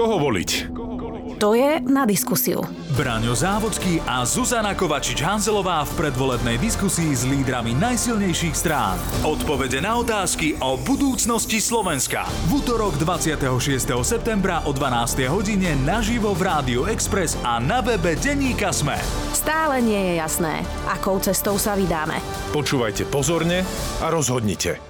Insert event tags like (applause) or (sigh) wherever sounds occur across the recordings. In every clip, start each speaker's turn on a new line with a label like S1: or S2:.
S1: Koho voliť?
S2: To je na diskusiu.
S3: Braňo Závodský a Zuzana Kovačič-Hanzelová v predvolebnej diskusii s lídrami najsilnejších strán. Odpovede na otázky o budúcnosti Slovenska. V útorok 26. septembra o 12. hodine naživo v Rádiu Express a na webe Deníka Sme.
S2: Stále nie je jasné, akou cestou sa vydáme.
S1: Počúvajte pozorne a rozhodnite.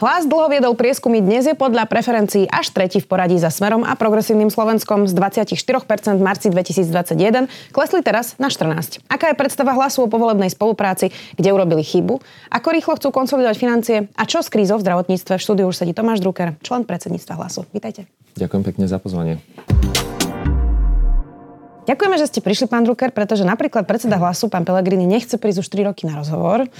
S2: Hlas dlho viedol prieskumy, dnes je podľa preferencií až tretí v poradí za Smerom a Progresívnym Slovenskom z 24% v marci 2021 klesli teraz na 14. Aká je predstava hlasu o povolebnej spolupráci, kde urobili chybu? Ako rýchlo chcú konsolidovať financie? A čo s krízou v zdravotníctve? V štúdiu už sedí Tomáš Drucker, člen predsedníctva hlasu. Vítajte.
S4: Ďakujem pekne za pozvanie.
S2: Ďakujeme, že ste prišli, pán Drucker, pretože napríklad predseda hlasu, pán Pelegrini, nechce prísť už 3 roky na rozhovor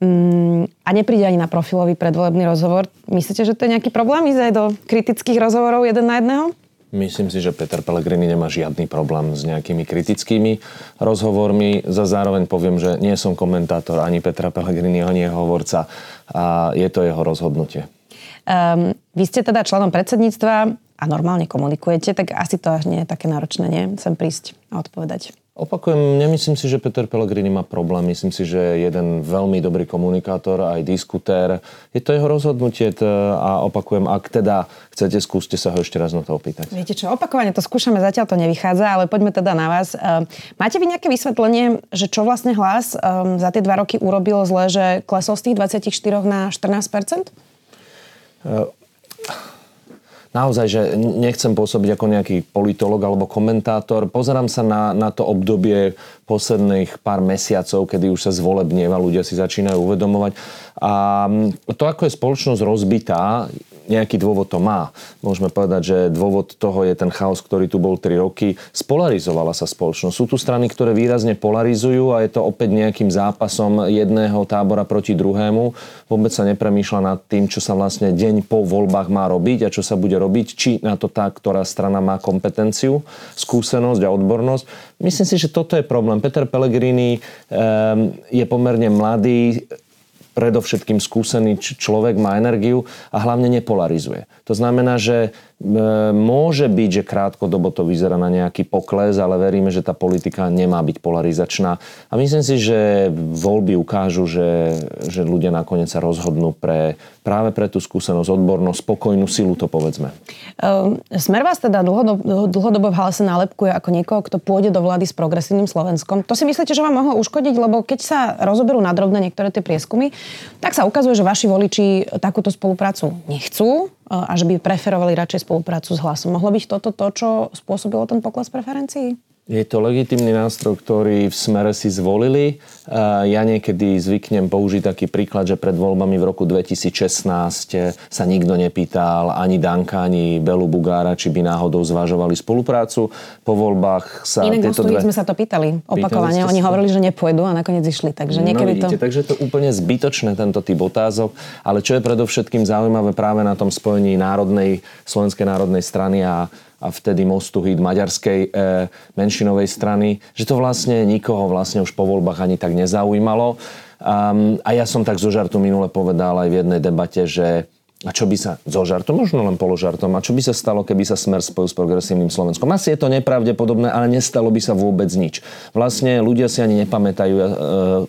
S2: mm, a nepríde ani na profilový predvolebný rozhovor. Myslíte, že to je nejaký problém ísť aj do kritických rozhovorov jeden na jedného?
S4: Myslím si, že Peter Pellegrini nemá žiadny problém s nejakými kritickými rozhovormi. Za zároveň poviem, že nie som komentátor ani Petra Pellegrini, ani jeho hovorca a je to jeho rozhodnutie.
S2: Um, vy ste teda členom predsedníctva a normálne komunikujete, tak asi to až nie je také náročné, nie? Sem prísť a odpovedať.
S4: Opakujem, nemyslím si, že Peter Pellegrini má problém. Myslím si, že je jeden veľmi dobrý komunikátor, aj diskutér. Je to jeho rozhodnutie a opakujem, ak teda chcete, skúste sa ho ešte raz na to opýtať.
S2: Viete čo, opakovane to skúšame, zatiaľ to nevychádza, ale poďme teda na vás. Ehm, máte vy nejaké vysvetlenie, že čo vlastne hlas ehm, za tie dva roky urobil zle, že klesol z tých 24 na 14
S4: naozaj, že nechcem pôsobiť ako nejaký politolog alebo komentátor. Pozerám sa na, na to obdobie posledných pár mesiacov, kedy už sa zvolebnieva, ľudia si začínajú uvedomovať. A to, ako je spoločnosť rozbitá, nejaký dôvod to má. Môžeme povedať, že dôvod toho je ten chaos, ktorý tu bol 3 roky. Spolarizovala sa spoločnosť. Sú tu strany, ktoré výrazne polarizujú a je to opäť nejakým zápasom jedného tábora proti druhému. Vôbec sa nepremýšľa nad tým, čo sa vlastne deň po voľbách má robiť a čo sa bude robiť, či na to tá, ktorá strana má kompetenciu, skúsenosť a odbornosť. Myslím si, že toto je problém. Peter Pellegrini um, je pomerne mladý, predovšetkým skúsený človek, má energiu a hlavne nepolarizuje. To znamená, že môže byť, že krátkodobo to vyzerá na nejaký pokles, ale veríme, že tá politika nemá byť polarizačná. A myslím si, že voľby ukážu, že, že ľudia nakoniec sa rozhodnú pre, práve pre tú skúsenosť, odbornosť, spokojnú silu, to povedzme.
S2: Um, Smer vás teda dlhodobo, dlhodobo v halese nálepkuje ako niekoho, kto pôjde do vlády s progresívnym Slovenskom. To si myslíte, že vám mohlo uškodiť, lebo keď sa rozoberú nadrobne niektoré tie prieskumy, tak sa ukazuje, že vaši voliči takúto spoluprácu nechcú a že by preferovali radšej spoluprácu s hlasom. Mohlo byť toto to, čo spôsobilo ten pokles preferencií?
S4: Je to legitimný nástroj, ktorý v smere si zvolili. Ja niekedy zvyknem použiť taký príklad, že pred voľbami v roku 2016 sa nikto nepýtal ani Danka, ani Belu Bugára, či by náhodou zvažovali spoluprácu. Po voľbách sa
S2: Inak tieto dve... sme sa to pýtali opakovane. Oni hovorili, že nepôjdu a nakoniec išli. Takže no, niekedy
S4: no, vidíte,
S2: to...
S4: Takže je to úplne zbytočné tento typ otázok. Ale čo je predovšetkým zaujímavé práve na tom spojení národnej, Slovenskej národnej strany a a vtedy Mostu hit maďarskej e, menšinovej strany, že to vlastne nikoho vlastne už po voľbách ani tak nezaujímalo. Um, a ja som tak zo žartu minule povedal aj v jednej debate, že a čo by sa, zo žartom, možno len položartom, a čo by sa stalo, keby sa Smer spojil s progresívnym Slovenskom? Asi je to nepravdepodobné, ale nestalo by sa vôbec nič. Vlastne ľudia si ani nepamätajú e,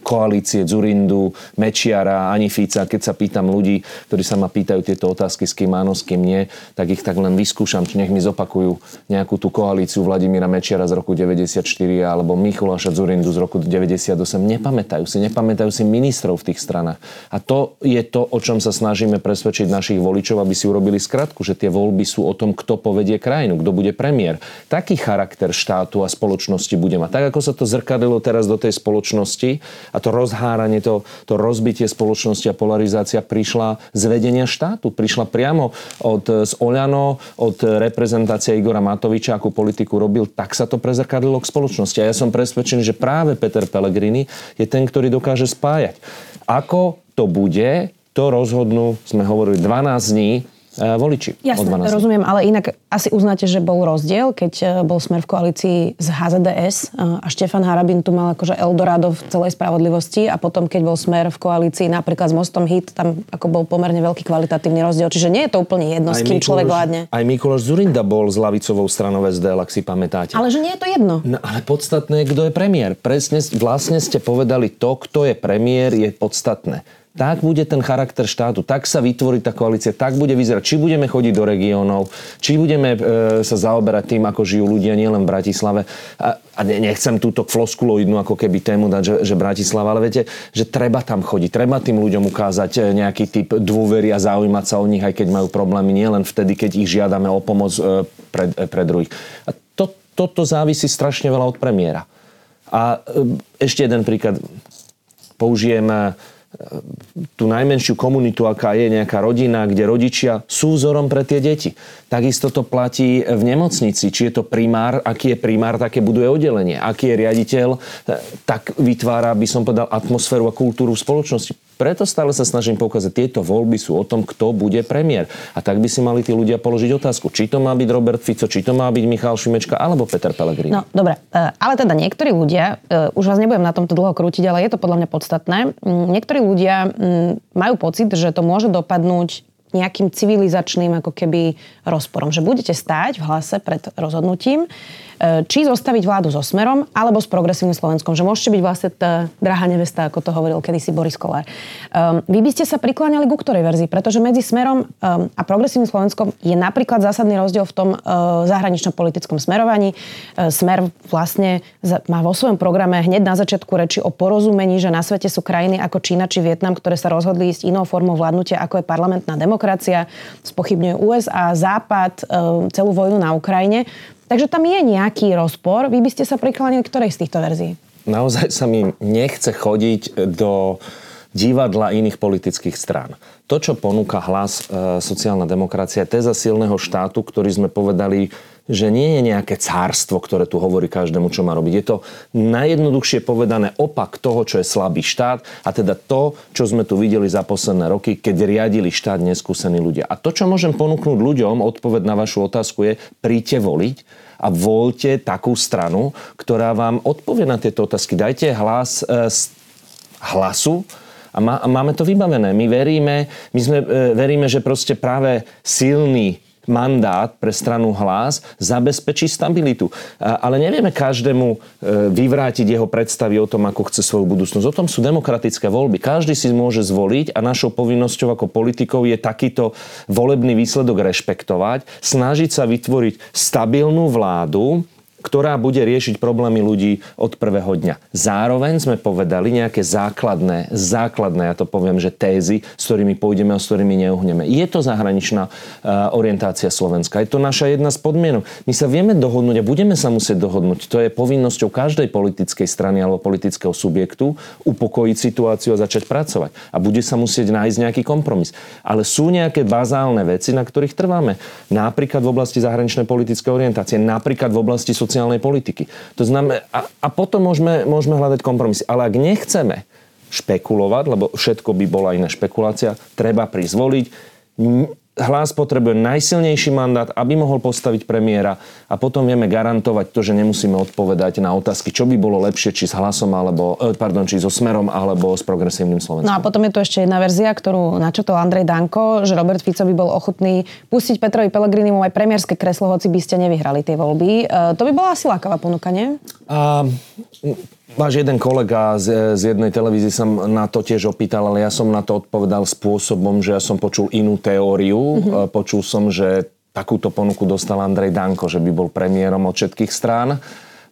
S4: koalície Zurindu, Mečiara, ani Fica. Keď sa pýtam ľudí, ktorí sa ma pýtajú tieto otázky, s kým áno, s kým nie, tak ich tak len vyskúšam, či nech mi zopakujú nejakú tú koalíciu Vladimíra Mečiara z roku 94 alebo Michuláša Zurindu z roku 98. Nepamätajú si, nepamätajú si ministrov v tých stranách. A to je to, o čom sa snažíme presvedčiť naš našich voličov, aby si urobili skratku, že tie voľby sú o tom, kto povedie krajinu, kto bude premiér. Taký charakter štátu a spoločnosti bude mať. Tak ako sa to zrkadilo teraz do tej spoločnosti a to rozháranie, to, to rozbitie spoločnosti a polarizácia prišla z vedenia štátu. Prišla priamo od, z Oľano, od reprezentácie Igora Matoviča, akú politiku robil, tak sa to prezrkadilo k spoločnosti. A ja som presvedčený, že práve Peter Pellegrini je ten, ktorý dokáže spájať. Ako to bude, to rozhodnú, sme hovorili 12 dní, e, voliči. o
S2: Jasné,
S4: 12 dní.
S2: rozumiem, ale inak asi uznáte, že bol rozdiel, keď e, bol Smer v koalícii z HZDS e, a Štefan Harabin tu mal akože Eldorado v celej spravodlivosti a potom, keď bol Smer v koalícii napríklad s Mostom Hit, tam ako bol pomerne veľký kvalitatívny rozdiel. Čiže nie je to úplne jedno, s kým človek vládne.
S4: aj Mikuláš Zurinda bol s lavicovou stranou SDL, ak si pamätáte.
S2: Ale že nie je to jedno.
S4: No, ale podstatné je, kto je premiér. Presne, vlastne ste povedali to, kto je premiér, je podstatné. Tak bude ten charakter štátu, tak sa vytvorí tá koalícia, tak bude vyzerať. Či budeme chodiť do regiónov, či budeme e, sa zaoberať tým, ako žijú ľudia nielen v Bratislave. A, a ne- nechcem túto floskuloidnú ako keby tému dať, že, že Bratislava, ale viete, že treba tam chodiť, treba tým ľuďom ukázať e, nejaký typ dôvery a zaujímať sa o nich, aj keď majú problémy, nielen vtedy, keď ich žiadame o pomoc e, pre, e, pre druhých. A to, toto závisí strašne veľa od premiéra. A e, ešte jeden príklad. Použijem e, tú najmenšiu komunitu, aká je nejaká rodina, kde rodičia sú vzorom pre tie deti. Takisto to platí v nemocnici. Či je to primár, aký je primár, také buduje oddelenie. Aký je riaditeľ, e, tak vytvára, by som povedal, atmosféru a kultúru v spoločnosti. Preto stále sa snažím poukázať, tieto voľby sú o tom, kto bude premiér. A tak by si mali tí ľudia položiť otázku, či to má byť Robert Fico, či to má byť Michal Šimečka alebo Peter Pellegrini.
S2: No, dobre. E, Ale teda niektorí ľudia, e, už vás nebudem na tomto dlho krútiť, ale je to podľa mňa podstatné. Mm, Niektorí ľudia mm, majú pocit, že to môže dopadnúť nejakým civilizačným ako keby rozporom. Že budete stáť v hlase pred rozhodnutím, či zostaviť vládu so Smerom alebo s progresívnym Slovenskom. Že môžete byť vlastne tá drahá nevesta, ako to hovoril kedysi Boris Kolár. Um, vy by ste sa prikláňali ku ktorej verzii? Pretože medzi Smerom um, a progresívnym Slovenskom je napríklad zásadný rozdiel v tom uh, zahraničnom politickom smerovaní. Uh, Smer vlastne má vo svojom programe hneď na začiatku reči o porozumení, že na svete sú krajiny ako Čína či Vietnam, ktoré sa rozhodli ísť inou formou vládnutia, ako je parlamentná demokracia. Spochybňuje USA, Západ, uh, celú vojnu na Ukrajine. Takže tam je nejaký rozpor. Vy by ste sa prikláňali k ktorej z týchto verzií?
S4: naozaj sa mi nechce chodiť do divadla iných politických strán. To, čo ponúka hlas e, sociálna demokracia, je téza silného štátu, ktorý sme povedali, že nie je nejaké cárstvo, ktoré tu hovorí každému, čo má robiť. Je to najjednoduchšie povedané opak toho, čo je slabý štát a teda to, čo sme tu videli za posledné roky, keď riadili štát neskúsení ľudia. A to, čo môžem ponúknuť ľuďom, odpoveď na vašu otázku je, príďte voliť a voľte takú stranu, ktorá vám odpovie na tieto otázky. Dajte hlas e, hlasu a, a máme to vybavené. My veríme, my sme, e, veríme, že proste práve silný mandát pre stranu hlas zabezpečí stabilitu. Ale nevieme každému e, vyvrátiť jeho predstavy o tom, ako chce svoju budúcnosť. O tom sú demokratické voľby. Každý si môže zvoliť a našou povinnosťou ako politikov je takýto volebný výsledok rešpektovať, snažiť sa vytvoriť stabilnú vládu, ktorá bude riešiť problémy ľudí od prvého dňa. Zároveň sme povedali nejaké základné, základné, ja to poviem, že tézy, s ktorými pôjdeme a s ktorými neuhneme. Je to zahraničná uh, orientácia Slovenska. Je to naša jedna z podmienok. My sa vieme dohodnúť a budeme sa musieť dohodnúť. To je povinnosťou každej politickej strany alebo politického subjektu upokojiť situáciu a začať pracovať. A bude sa musieť nájsť nejaký kompromis. Ale sú nejaké bazálne veci, na ktorých trváme. Napríklad v oblasti zahraničnej politickej orientácie, napríklad v oblasti sociálnej politiky. To znamená, a, a potom môžeme, môžeme hľadať kompromisy. Ale ak nechceme špekulovať, lebo všetko by bola iná špekulácia, treba prizvoliť. Hlas potrebuje najsilnejší mandát, aby mohol postaviť premiéra a potom vieme garantovať to, že nemusíme odpovedať na otázky, čo by bolo lepšie, či s hlasom, alebo, eh, pardon, či so smerom, alebo s progresívnym Slovenskom.
S2: No a potom je tu ešte jedna verzia, ktorú načotol Andrej Danko, že Robert Fico by bol ochotný pustiť Petrovi Pellegrinimu aj premiérske kreslo, hoci by ste nevyhrali tie voľby. E, to by bola asi lákavá ponuka, nie?
S4: A váš jeden kolega z, z jednej televízie sa na to tiež opýtal, ale ja som na to odpovedal spôsobom, že ja som počul inú teóriu. Mm-hmm. Počul som, že takúto ponuku dostal Andrej Danko, že by bol premiérom od všetkých strán.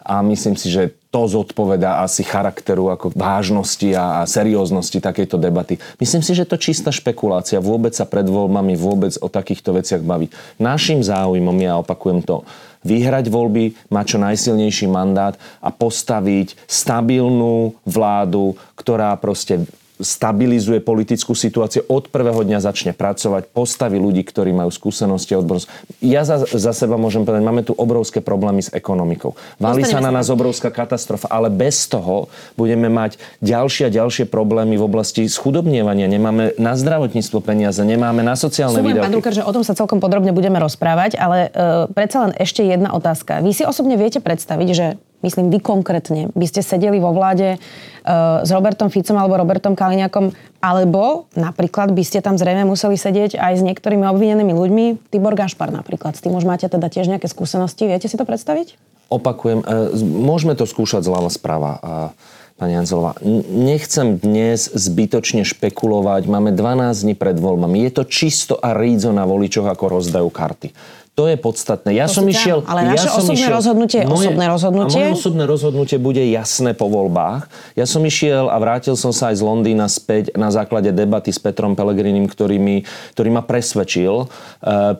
S4: A myslím si, že to zodpovedá asi charakteru, ako vážnosti a, a serióznosti takejto debaty. Myslím si, že to čistá špekulácia. Vôbec sa pred voľbami vôbec o takýchto veciach baviť. Našim záujmom, ja opakujem to, vyhrať voľby, mať čo najsilnejší mandát a postaviť stabilnú vládu, ktorá proste stabilizuje politickú situáciu, od prvého dňa začne pracovať, postaví ľudí, ktorí majú skúsenosti a odbornosť. Ja za, za seba môžem povedať, máme tu obrovské problémy s ekonomikou. Valí sa na nás obrovská katastrofa, ale bez toho budeme mať ďalšie a ďalšie problémy v oblasti schudobnievania. Nemáme na zdravotníctvo peniaze, nemáme na sociálne
S2: Súbujem,
S4: výdavky.
S2: pán Drucker, že o tom sa celkom podrobne budeme rozprávať, ale uh, predsa len ešte jedna otázka. Vy si osobne viete predstaviť, že myslím vy konkrétne, by ste sedeli vo vláde uh, s Robertom Ficom alebo Robertom Kaliňakom, alebo napríklad by ste tam zrejme museli sedieť aj s niektorými obvinenými ľuďmi, Tibor Gašpar napríklad. S tým už máte teda tiež nejaké skúsenosti. Viete si to predstaviť?
S4: Opakujem, e, z- môžeme to skúšať zľava sprava. a- Pani Anzelová, N- nechcem dnes zbytočne špekulovať. Máme 12 dní pred voľbami. Je to čisto a rídzo na voličoch, ako rozdajú karty. To je podstatné. Ja
S2: To
S4: som išiel...
S2: ale
S4: ja
S2: naše
S4: som
S2: osobné rozhodnutie je osobné rozhodnutie.
S4: A moje osobné rozhodnutie bude jasné po voľbách. Ja som išiel a vrátil som sa aj z Londýna späť na základe debaty s Petrom Pelegrinim, ktorý, mi, ktorý ma presvedčil eh,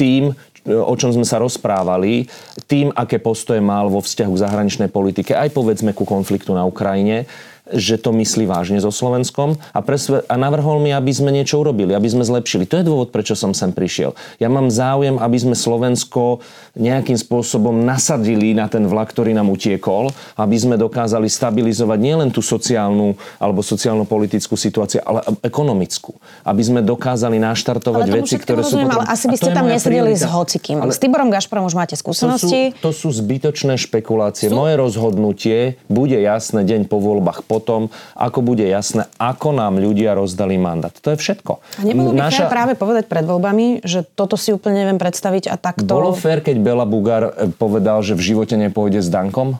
S4: tým, o čom sme sa rozprávali, tým, aké postoje mal vo vzťahu k zahraničnej politike, aj povedzme ku konfliktu na Ukrajine, že to myslí vážne so Slovenskom a, presve- a navrhol mi, aby sme niečo urobili, aby sme zlepšili. To je dôvod, prečo som sem prišiel. Ja mám záujem, aby sme Slovensko nejakým spôsobom nasadili na ten vlak, ktorý nám utiekol, aby sme dokázali stabilizovať nielen tú sociálnu alebo sociálno-politickú situáciu, ale ekonomickú. Aby sme dokázali naštartovať
S2: Ale
S4: veci, ktoré sú
S2: rozumiem, ale asi
S4: A
S2: by ste tam nesedeli
S4: priorita.
S2: s hocikým.
S4: Ale-
S2: S Tiborom Gašparom už máte
S4: to sú,
S2: skúsenosti.
S4: to sú zbytočné špekulácie. Moje rozhodnutie bude jasné deň po voľbách potom, ako bude jasné, ako nám ľudia rozdali mandát. To je všetko.
S2: A nebolo by Naša... práve povedať pred voľbami, že toto si úplne neviem predstaviť a takto...
S4: Bolo fér, keď Bela Bugar e, povedal, že v živote nepôjde s Dankom?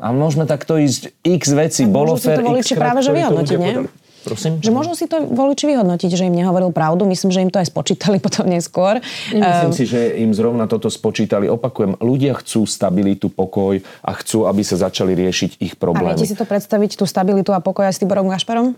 S4: A môžeme takto ísť x veci.
S2: Tak
S4: Bolo fér x
S2: práve, že
S4: ktorí Prosím?
S2: Že môžu si to voliči vyhodnotiť, že im nehovoril pravdu. Myslím, že im to aj spočítali (laughs) potom neskôr.
S4: Nemyslím
S2: Ehm,
S4: si, že im zrovna toto spočítali. Opakujem, ľudia chcú stabilitu, pokoj a chcú, aby sa začali riešiť ich
S2: A
S4: problémy.
S2: viete si to predstaviť, tú stabilitu a pokoj aj s Tiborom Gašparom?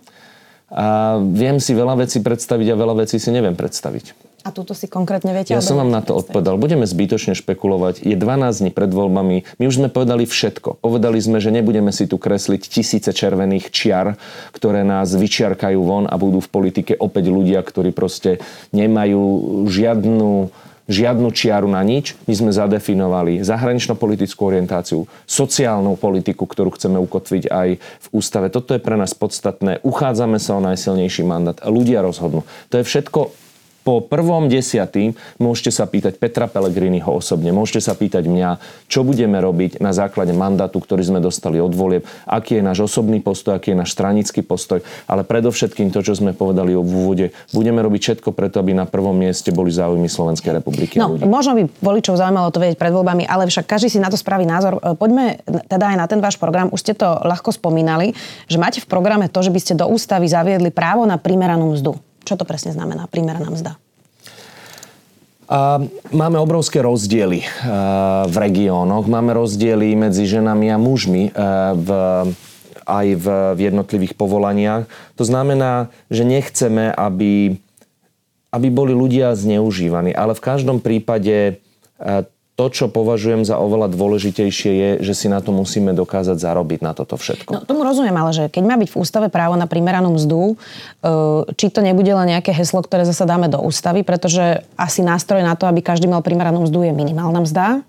S4: A viem si veľa vecí predstaviť a veľa vecí si neviem predstaviť.
S2: A túto si konkrétne viete?
S4: Ja som vám na to odpovedal. Budeme zbytočne špekulovať. Je 12 dní pred voľbami. My už sme povedali všetko. Povedali sme, že nebudeme si tu kresliť tisíce červených čiar, ktoré nás vyčiarkajú von a budú v politike opäť ľudia, ktorí proste nemajú žiadnu žiadnu čiaru na nič. My sme zadefinovali zahranično-politickú orientáciu, sociálnu politiku, ktorú chceme ukotviť aj v ústave. Toto je pre nás podstatné. Uchádzame sa o najsilnejší mandát. Ľudia rozhodnú. To je všetko po prvom desiatým môžete sa pýtať Petra Pellegriniho osobne, môžete sa pýtať mňa, čo budeme robiť na základe mandátu, ktorý sme dostali od volieb, aký je náš osobný postoj, aký je náš stranický postoj, ale predovšetkým to, čo sme povedali v úvode, budeme robiť všetko preto, aby na prvom mieste boli záujmy Slovenskej republiky.
S2: No,
S4: ľudí.
S2: možno by voličov zaujímalo to vedieť pred voľbami, ale však každý si na to spraví názor. E, Poďme teda aj na ten váš program. Už ste to ľahko spomínali, že máte v programe to, že by ste do ústavy zaviedli právo na primeranú mzdu. Čo to presne znamená, primeraná mzda?
S4: A máme obrovské rozdiely v regiónoch. Máme rozdiely medzi ženami a mužmi v, aj v, v jednotlivých povolaniach. To znamená, že nechceme, aby, aby boli ľudia zneužívaní. Ale v každom prípade to, čo považujem za oveľa dôležitejšie, je, že si na to musíme dokázať zarobiť na toto všetko.
S2: No, tomu rozumiem, ale že keď má byť v ústave právo na primeranú mzdu, e, či to nebude len nejaké heslo, ktoré zase dáme do ústavy, pretože asi nástroj na to, aby každý mal primeranú mzdu, je minimálna mzda.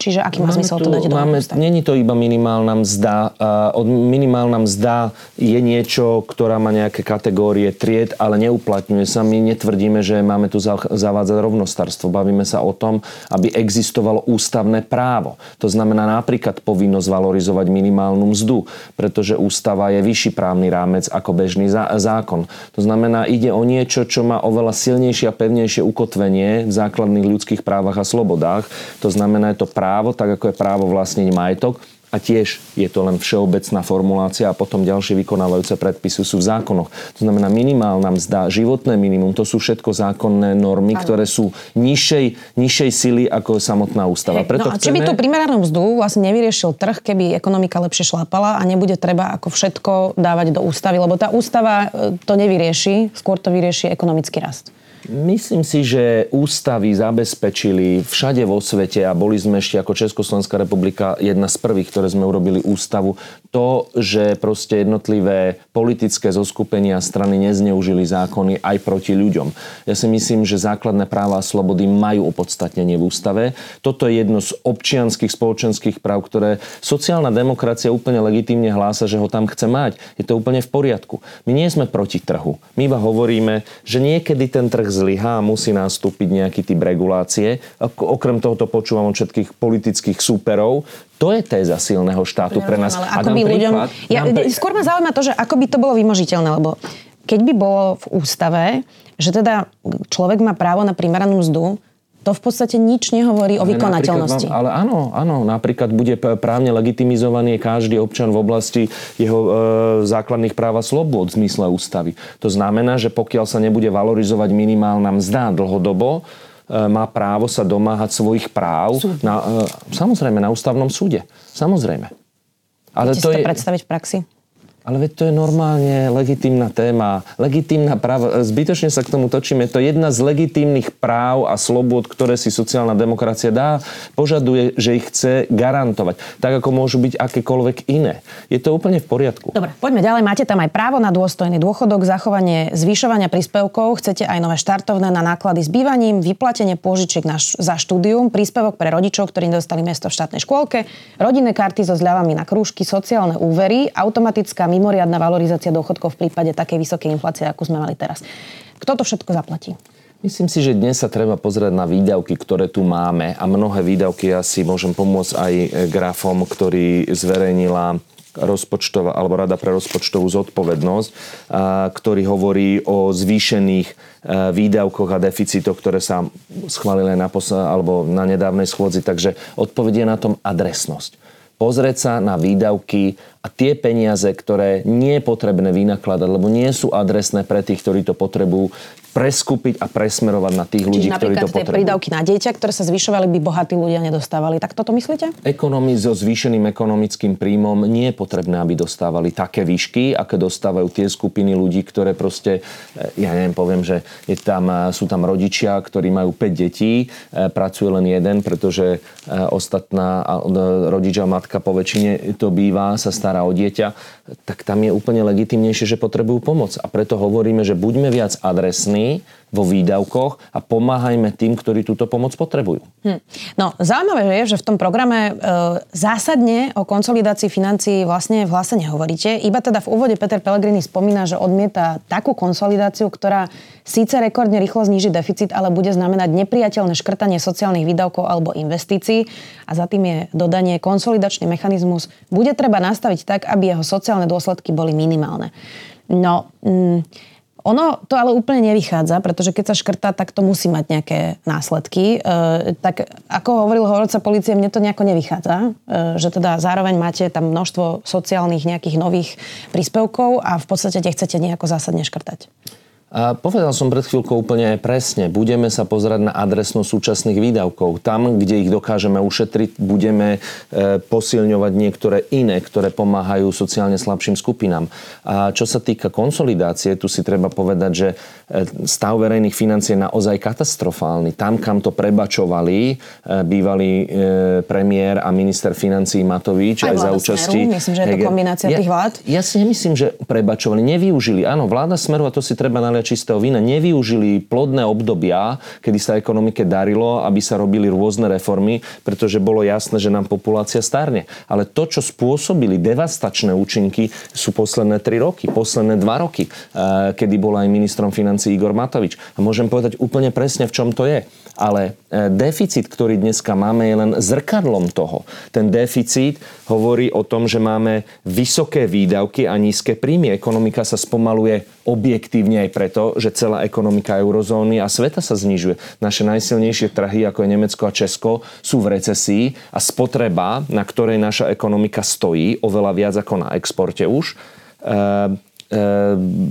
S2: Čiže aký má zmysel to dať do
S4: máme? Není to iba minimálna mzda. Uh, od minimálna mzda je niečo, ktorá má nejaké kategórie tried, ale neuplatňuje sa. My netvrdíme, že máme tu za- zavádzať rovnostarstvo. Bavíme sa o tom, aby existovalo ústavné právo. To znamená napríklad povinnosť valorizovať minimálnu mzdu, pretože ústava je vyšší právny rámec ako bežný zá- zákon. To znamená, ide o niečo, čo má oveľa silnejšie a pevnejšie ukotvenie v základných ľudských právach a slobodách. To znamená, je to právo, tak ako je právo vlastniť majetok, a tiež je to len všeobecná formulácia a potom ďalšie vykonávajúce predpisy sú v zákonoch. To znamená minimálna mzda, životné minimum, to sú všetko zákonné normy,
S2: Áno.
S4: ktoré sú nižšej, nižšej sily ako samotná ústava. Preto
S2: no a či by
S4: chceme...
S2: tú primeranú mzdu vlastne nevyriešil trh, keby ekonomika lepšie šlápala a nebude treba ako všetko dávať do ústavy, lebo tá ústava e, to nevyrieši, skôr to vyrieši ekonomický rast.
S4: Myslím si, že ústavy zabezpečili všade vo svete a boli sme ešte ako Československá republika jedna z prvých, ktoré sme urobili ústavu to, že proste jednotlivé politické zoskupenia strany nezneužili zákony aj proti ľuďom. Ja si myslím, že základné práva a slobody majú opodstatnenie v ústave. Toto je jedno z občianských spoločenských práv, ktoré sociálna demokracia úplne legitímne hlása, že ho tam chce mať. Je to úplne v poriadku. My nie sme proti trhu. My iba hovoríme, že niekedy ten trh zlyhá a musí nastúpiť nejaký typ regulácie. Okrem tohoto počúvam od všetkých politických súperov, to je téza silného štátu pre nás.
S2: Ale ako by ľuďom... Ja, pre... Skôr ma zaujíma to, že ako by to bolo vymožiteľné, lebo keď by bolo v ústave, že teda človek má právo na primeranú mzdu, to v podstate nič nehovorí o vykonateľnosti.
S4: Ale áno, áno, napríklad bude právne legitimizovaný každý občan v oblasti jeho e, základných práv a slobod v zmysle ústavy. To znamená, že pokiaľ sa nebude valorizovať minimálna mzda dlhodobo, má právo sa domáhať svojich práv. Na, e, samozrejme, na ústavnom súde. Samozrejme.
S2: Ale Viete to si to je... predstaviť v praxi?
S4: Ale veď to je normálne legitímna téma. Legitímna práva, zbytočne sa k tomu točíme. To je jedna z legitímnych práv a slobôd, ktoré si sociálna demokracia dá. Požaduje, že ich chce garantovať. Tak, ako môžu byť akékoľvek iné. Je to úplne v poriadku.
S2: Dobre, poďme ďalej. Máte tam aj právo na dôstojný dôchodok, zachovanie zvyšovania príspevkov, chcete aj nové štartovné na náklady s bývaním, vyplatenie pôžičiek na, za štúdium, príspevok pre rodičov, ktorí dostali miesto v štátnej škôlke, rodinné karty so zľavami na krúžky, sociálne úvery, automatická mimoriadná valorizácia dôchodkov v prípade takej vysokej inflácie, ako sme mali teraz. Kto to všetko zaplatí?
S4: Myslím si, že dnes sa treba pozrieť na výdavky, ktoré tu máme a mnohé výdavky ja si môžem pomôcť aj grafom, ktorý zverejnila rozpočtová, alebo Rada pre rozpočtovú zodpovednosť, a, ktorý hovorí o zvýšených a, výdavkoch a deficitoch, ktoré sa schválili na, pos- alebo na nedávnej schôdzi. Takže odpovedie na tom adresnosť pozrieť sa na výdavky a tie peniaze, ktoré nie je potrebné vynakladať, lebo nie sú adresné pre tých, ktorí to potrebujú, preskúpiť a presmerovať na tých ľudí, ktorí to potrebujú.
S2: prídavky na dieťa, ktoré sa zvyšovali, by bohatí ľudia nedostávali. Tak toto myslíte?
S4: Ekonomii so zvýšeným ekonomickým príjmom nie je potrebné, aby dostávali také výšky, aké dostávajú tie skupiny ľudí, ktoré proste, eh, ja neviem, poviem, že je tam, eh, sú tam rodičia, ktorí majú 5 detí, eh, pracuje len jeden, pretože ostatná rodič a matka po väčšine to býva, sa stará o dieťa, tak tam je úplne legitimnejšie, že potrebujú pomoc. A preto hovoríme, že buďme viac adresní strany vo výdavkoch a pomáhajme tým, ktorí túto pomoc potrebujú. Hm.
S2: No, zaujímavé je, že v tom programe e, zásadne o konsolidácii financií vlastne v hlase nehovoríte. Iba teda v úvode Peter Pellegrini spomína, že odmieta takú konsolidáciu, ktorá síce rekordne rýchlo zníži deficit, ale bude znamenať nepriateľné škrtanie sociálnych výdavkov alebo investícií a za tým je dodanie konsolidačný mechanizmus. Bude treba nastaviť tak, aby jeho sociálne dôsledky boli minimálne. No, mm, ono to ale úplne nevychádza, pretože keď sa škrtá, tak to musí mať nejaké následky. E, tak ako hovoril hovorca policie, mne to nejako nevychádza, e, že teda zároveň máte tam množstvo sociálnych nejakých nových príspevkov a v podstate tie chcete nejako zásadne škrtať.
S4: A povedal som pred chvíľkou úplne aj presne. Budeme sa pozerať na adresnosť súčasných výdavkov. Tam, kde ich dokážeme ušetriť, budeme e, posilňovať niektoré iné, ktoré pomáhajú sociálne slabším skupinám. A čo sa týka konsolidácie, tu si treba povedať, že e, stav verejných financií je naozaj katastrofálny. Tam, kam to prebačovali e, bývalý premiér a minister financí Matovič
S2: aj, aj za účasti... Smeru. Myslím, že je to kombinácia ja, tých vlád.
S4: Ja si nemyslím, že prebačovali. Nevyužili. Áno, vláda Smeru, a to si treba naliať čistého vína nevyužili plodné obdobia, kedy sa ekonomike darilo, aby sa robili rôzne reformy, pretože bolo jasné, že nám populácia starne. Ale to, čo spôsobili devastačné účinky, sú posledné 3 roky, posledné 2 roky, eh, kedy bol aj ministrom financí Igor Matovič. A môžem povedať úplne presne, v čom to je. Ale e, deficit, ktorý dneska máme, je len zrkadlom toho. Ten deficit hovorí o tom, že máme vysoké výdavky a nízke príjmy. Ekonomika sa spomaluje objektívne aj preto, že celá ekonomika eurozóny a sveta sa znižuje. Naše najsilnejšie trhy, ako je Nemecko a Česko, sú v recesii a spotreba, na ktorej naša ekonomika stojí, oveľa viac ako na exporte už, e,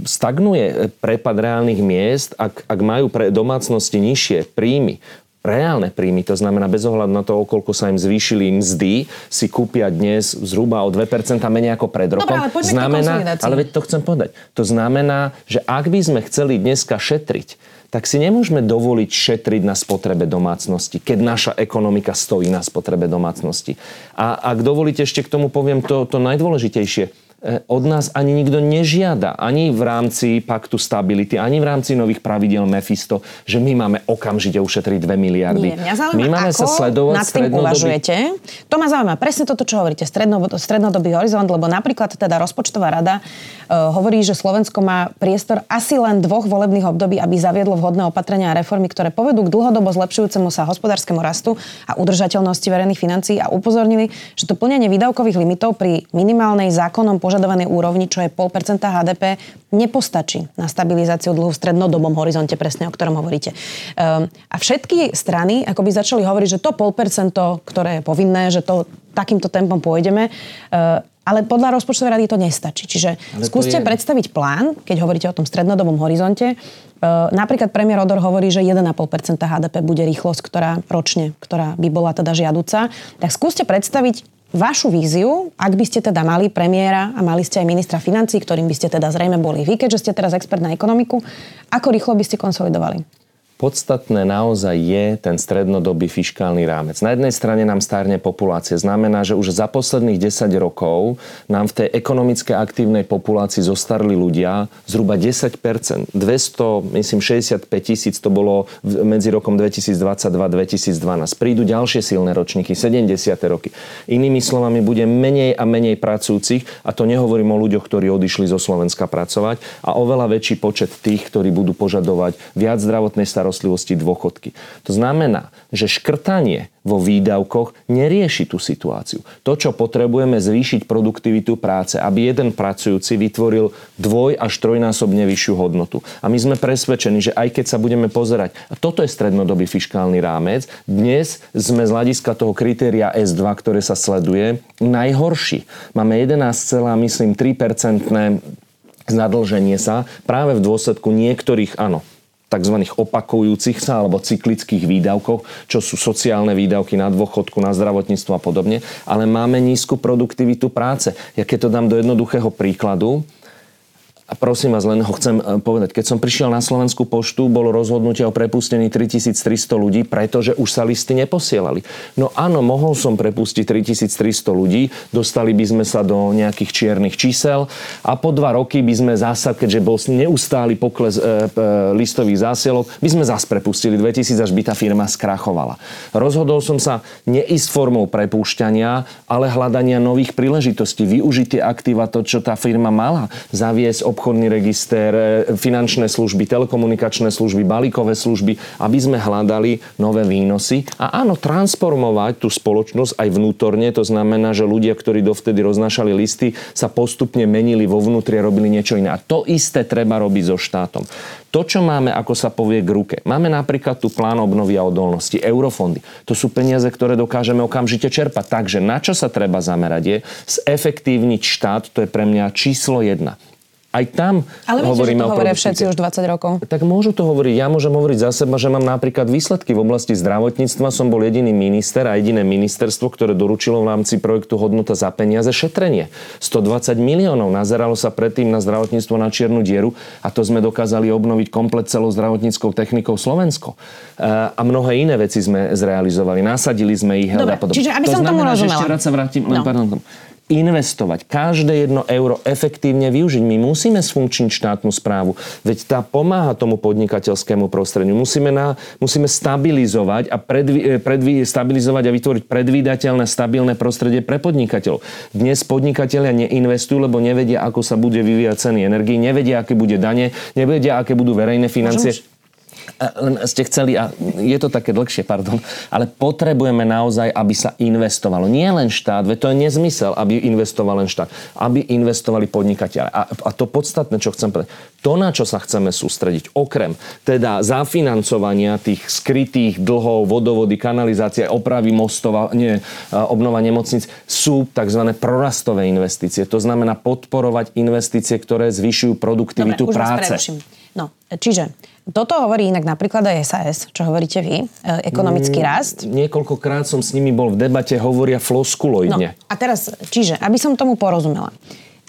S4: stagnuje prepad reálnych miest, ak, ak majú pre domácnosti nižšie príjmy, reálne príjmy, to znamená bez ohľadu na to, koľko sa im zvýšili mzdy, si kúpia dnes zhruba o 2% menej ako pred rokom. Dobre,
S2: ale
S4: znamená, ale veď to chcem povedať. To znamená, že ak by sme chceli dneska šetriť, tak si nemôžeme dovoliť šetriť na spotrebe domácnosti, keď naša ekonomika stojí na spotrebe domácnosti. A ak dovolíte, ešte k tomu poviem to, to najdôležitejšie E, od nás ani nikto nežiada, ani v rámci paktu stability, ani v rámci nových pravidel Mefisto, že my máme okamžite ušetriť 2 miliardy.
S2: Nie, mňa zaujíma,
S4: my máme
S2: ako
S4: sa sledovať
S2: nad tým uvažujete. To ma zaujíma presne toto, čo hovoríte, stredno, strednodobý horizont, lebo napríklad teda rozpočtová rada uh, hovorí, že Slovensko má priestor asi len dvoch volebných období, aby zaviedlo vhodné opatrenia a reformy, ktoré povedú k dlhodobo zlepšujúcemu sa hospodárskemu rastu a udržateľnosti verejných financií a upozornili, že to plnenie výdavkových limitov pri minimálnej zákonom požadovanej úrovni, čo je 0,5% HDP, nepostačí na stabilizáciu dlhu v strednodobom horizonte, presne o ktorom hovoríte. Um, a všetky strany ako by začali hovoriť, že to 0,5%, ktoré je povinné, že to takýmto tempom pôjdeme, uh, ale podľa rozpočtovej rady to nestačí. Čiže ale skúste je... predstaviť plán, keď hovoríte o tom strednodobom horizonte. Uh, napríklad premiér Odor hovorí, že 1,5% HDP bude rýchlosť, ktorá ročne, ktorá by bola teda žiaduca. Tak skúste predstaviť vašu víziu, ak by ste teda mali premiéra a mali ste aj ministra financí, ktorým by ste teda zrejme boli vy, keďže ste teraz expert na ekonomiku, ako rýchlo by ste konsolidovali?
S4: Podstatné naozaj je ten strednodobý fiskálny rámec. Na jednej strane nám stárne populácia. Znamená, že už za posledných 10 rokov nám v tej ekonomické aktívnej populácii zostarli ľudia zhruba 10 200, myslím 65 tisíc to bolo medzi rokom 2022-2012. Prídu ďalšie silné ročníky, 70. roky. Inými slovami, bude menej a menej pracujúcich, a to nehovorím o ľuďoch, ktorí odišli zo Slovenska pracovať, a oveľa väčší počet tých, ktorí budú požadovať viac zdravotnej starostlivosti starostlivosti dôchodky. To znamená, že škrtanie vo výdavkoch nerieši tú situáciu. To, čo potrebujeme, zvýšiť produktivitu práce, aby jeden pracujúci vytvoril dvoj až trojnásobne vyššiu hodnotu. A my sme presvedčení, že aj keď sa budeme pozerať, a toto je strednodobý fiskálny rámec, dnes sme z hľadiska toho kritéria S2, ktoré sa sleduje, najhorší. Máme 11, myslím 3% zadlženie sa práve v dôsledku niektorých, áno, tzv. opakujúcich sa alebo cyklických výdavkov, čo sú sociálne výdavky na dôchodku, na zdravotníctvo a podobne, ale máme nízku produktivitu práce. Ja keď to dám do jednoduchého príkladu, a prosím vás, len ho chcem e, povedať. Keď som prišiel na Slovenskú poštu, bolo rozhodnutie o prepustení 3300 ľudí, pretože už sa listy neposielali. No áno, mohol som prepustiť 3300 ľudí, dostali by sme sa do nejakých čiernych čísel a po dva roky by sme zasa, keďže bol neustály pokles e, e, listových zásielok, by sme zase prepustili 2000, až by tá firma skrachovala. Rozhodol som sa neísť formou prepúšťania, ale hľadania nových príležitostí, využiť tie aktíva, to, čo tá firma mala, zaviesť obchodný register, e, finančné služby, telekomunikačné služby, balíkové služby, aby sme hľadali nové výnosy a áno, transformovať tú spoločnosť aj vnútorne. To znamená, že ľudia, ktorí dovtedy roznášali listy, sa postupne menili vo vnútri a robili niečo iné. A to isté treba robiť so štátom. To, čo máme, ako sa povie k ruke. Máme napríklad tu plán obnovy a odolnosti, eurofondy. To sú peniaze, ktoré dokážeme okamžite čerpať. Takže na čo sa treba zamerať je zefektívniť štát, to je pre mňa číslo jedna. Aj tam
S2: Ale
S4: hovoríme o
S2: hovoria všetci už 20 rokov.
S4: Tak môžu to hovoriť. Ja môžem hovoriť za seba, že mám napríklad výsledky v oblasti zdravotníctva. Som bol jediný minister a jediné ministerstvo, ktoré doručilo v rámci projektu Hodnota za peniaze šetrenie. 120 miliónov. Nazeralo sa predtým na zdravotníctvo na čiernu dieru a to sme dokázali obnoviť komplet celou zdravotníckou technikou Slovensko. E, a mnohé iné veci sme zrealizovali. Nasadili sme ich.
S2: Dobre, čiže aby
S4: to
S2: som
S4: znamená,
S2: tomu rozumela.
S4: Ešte raz sa vrátim, len
S2: No.
S4: pardon, investovať, každé jedno euro efektívne využiť. My musíme sfunkčniť štátnu správu, veď tá pomáha tomu podnikateľskému prostrediu. Musíme, na, musíme stabilizovať a predvi, predvi, stabilizovať a vytvoriť predvídateľné, stabilné prostredie pre podnikateľov. Dnes podnikatelia neinvestujú, lebo nevedia, ako sa bude vyvíjať ceny energii, nevedia, aké bude dane, nevedia, aké budú verejné financie.
S2: Môžem
S4: len ste chceli, a je to také dlhšie, pardon, ale potrebujeme naozaj, aby sa investovalo. Nie len štát, veď to je nezmysel, aby investoval len štát, aby investovali podnikateľe. A, a to podstatné, čo chcem povedať, to, na čo sa chceme sústrediť, okrem teda zafinancovania tých skrytých dlhov, vodovody, kanalizácie, opravy mostov, nie, obnova nemocnic, sú tzv. prorastové investície. To znamená podporovať investície, ktoré zvyšujú produktivitu
S2: Dobre, už
S4: práce.
S2: preruším. No, čiže toto hovorí inak napríklad aj SAS, čo hovoríte vy, e, ekonomický rast.
S4: Niekoľkokrát som s nimi bol v debate, hovoria
S2: No,
S4: floskuloidne.
S2: a teraz, čiže, aby som tomu porozumela.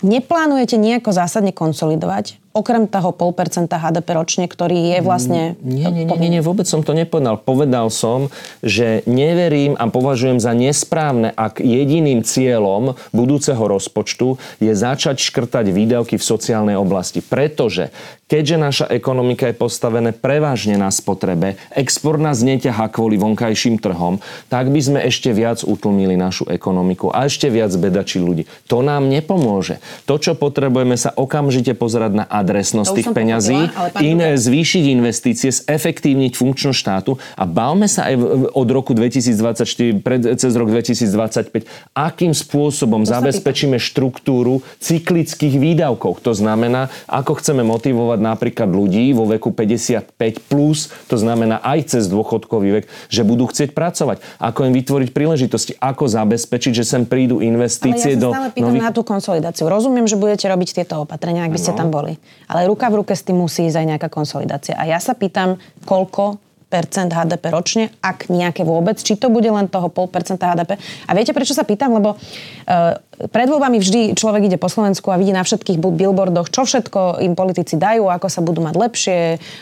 S2: Neplánujete nejako zásadne konsolidovať okrem toho 0,5% HDP ročne, ktorý je vlastne...
S4: Nie, nie, nie, nie, nie, vôbec som to nepovedal. Povedal som, že neverím a považujem za nesprávne, ak jediným cieľom budúceho rozpočtu je začať škrtať výdavky v sociálnej oblasti. Pretože keďže naša ekonomika je postavené prevažne na spotrebe, export nás neťahá kvôli vonkajším trhom, tak by sme ešte viac utlmili našu ekonomiku a ešte viac bedačí ľudí. To nám nepomôže. To, čo potrebujeme sa okamžite pozerať na adresnosť
S2: To
S4: tých peňazí, iné zvýšiť investície, zefektívniť funkčnosť štátu a bavme sa aj od roku 2024 pred, cez rok 2025, akým spôsobom
S2: sa
S4: zabezpečíme štruktúru cyklických výdavkov. To znamená, ako chceme motivovať napríklad ľudí vo veku 55+, plus, to znamená aj cez dôchodkový vek, že budú chcieť pracovať. Ako im vytvoriť príležitosti, ako zabezpečiť, že sem prídu
S2: Ale ja
S4: investície
S2: sa
S4: do
S2: stále pýtam
S4: nových...
S2: na tú konsolidáciu. Rozumiem, že budete robiť tieto opatrenia, ak by ste tam boli. Ale ruka v ruke s tým musí ísť aj nejaká konsolidácia. A ja sa pýtam, koľko percent HDP ročne, ak nejaké vôbec, či to bude len toho 0,5% HDP. A viete, prečo sa pýtam? Lebo uh, pred voľbami vždy človek ide po Slovensku a vidí na všetkých billboardoch, čo všetko im politici dajú, ako sa budú mať lepšie,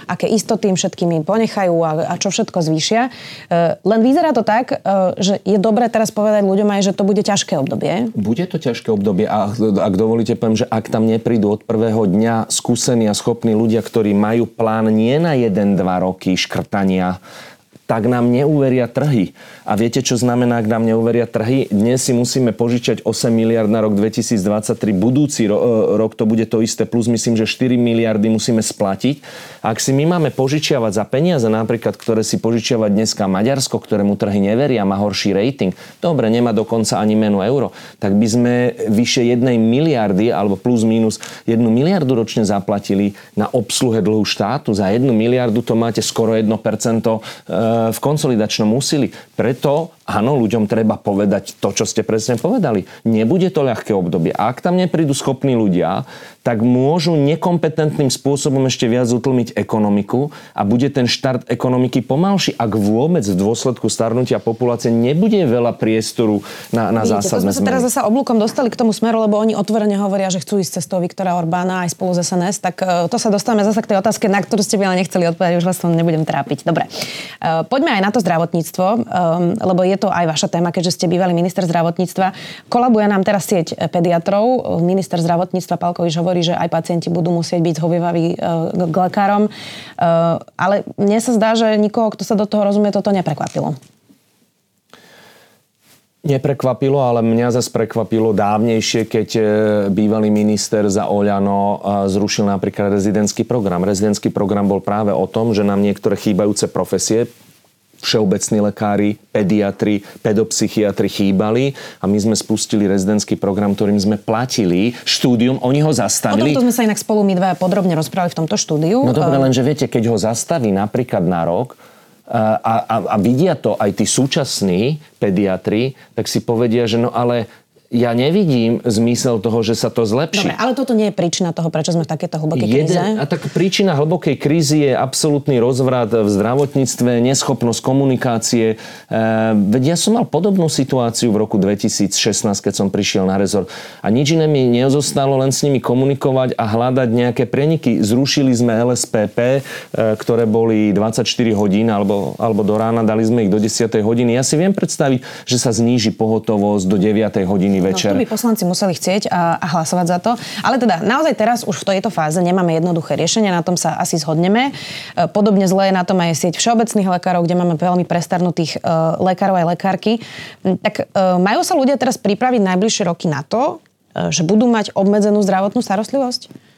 S2: aké istoty im všetkým im ponechajú a, a čo všetko zvýšia. Uh, len vyzerá to tak, uh, že je dobré teraz povedať ľuďom aj, že to bude ťažké obdobie.
S4: Bude to ťažké obdobie a ak dovolíte, poviem, že ak tam neprídu od prvého dňa skúsení a schopní ľudia, ktorí majú plán nie na 1-2 roky škrtania, tak nám neuveria trhy. A viete, čo znamená, ak nám neuveria trhy? Dnes si musíme požičať 8 miliard na rok 2023. Budúci ro- e, rok to bude to isté, plus myslím, že 4 miliardy musíme splatiť. Ak si my máme požičiavať za peniaze, napríklad, ktoré si požičiava dneska Maďarsko, ktorému trhy neveria, má horší rating, dobre, nemá dokonca ani menu euro, tak by sme vyše 1 miliardy, alebo plus minus 1 miliardu ročne zaplatili na obsluhe dlhu štátu. Za 1 miliardu to máte skoro 1% e, v konsolidačnom úsilí. Preto, áno, ľuďom treba povedať to, čo ste presne povedali. Nebude to ľahké obdobie. A ak tam neprídu schopní ľudia, tak môžu nekompetentným spôsobom ešte viac utlmiť ekonomiku a bude ten štart ekonomiky pomalší, ak vôbec v dôsledku starnutia populácie nebude veľa priestoru na, na
S2: Vidíte, to
S4: zásadné
S2: sa teraz
S4: zmeny.
S2: zasa oblúkom dostali k tomu smeru, lebo oni otvorene hovoria, že chcú ísť cestou Viktora Orbána aj spolu z SNS, tak e, to sa dostávame zase k tej otázke, na ktorú ste by ale nechceli odpovedať, už vás tom nebudem trápiť. Dobre. E, Poďme aj na to zdravotníctvo, um, lebo je to aj vaša téma, keďže ste bývalý minister zdravotníctva. Kolabuje nám teraz sieť e, pediatrov. Minister zdravotníctva Palkovič hovorí, že aj pacienti budú musieť byť zhovievaví e, k lekárom. E, Ale mne sa zdá, že nikoho, kto sa do toho rozumie, toto neprekvapilo.
S4: Neprekvapilo, ale mňa zase prekvapilo dávnejšie, keď bývalý minister za Oľano zrušil napríklad rezidentský program. Rezidentský program bol práve o tom, že nám niektoré chýbajúce profesie všeobecní lekári, pediatri, pedopsychiatri chýbali a my sme spustili rezidentský program, ktorým sme platili štúdium, oni ho
S2: O
S4: zastavili.
S2: tomto sme sa inak spolu my dva podrobne rozprávali v tomto štúdiu.
S4: No dobre,
S2: Ehm,
S4: lenže viete, keď ho zastaví napríklad na rok a, a, a vidia to aj tí súčasní pediatri, tak si povedia, že no ale ja nevidím zmysel toho, že sa to zlepší.
S2: Dobre, ale toto nie je príčina toho, prečo sme v takéto hlbokej kríze.
S4: Jeden, a tak príčina hlbokej krízy je absolútny rozvrat v zdravotníctve, neschopnosť komunikácie. E, veď ja som mal podobnú situáciu v roku 2016, keď som prišiel na rezort. A nič iné mi nezostalo, len s nimi komunikovať a hľadať nejaké preniky. Zrušili sme LSPP, e, ktoré boli 24 hodín alebo, alebo do rána, dali sme ich do 10. hodiny. Ja si viem predstaviť, že sa zníži pohotovosť do 9. hodiny večer.
S2: No, to by poslanci museli chcieť a, a hlasovať za to. Ale teda naozaj teraz už v tejto fáze nemáme jednoduché riešenie, na tom sa asi zhodneme. E, Podobne zle je na tom aj sieť všeobecných lekárov, kde máme veľmi prestarnutých e, lekárov aj lekárky. Mm, Tak e, majú sa ľudia teraz pripraviť najbližšie roky na to, e, že budú mať obmedzenú zdravotnú starostlivosť?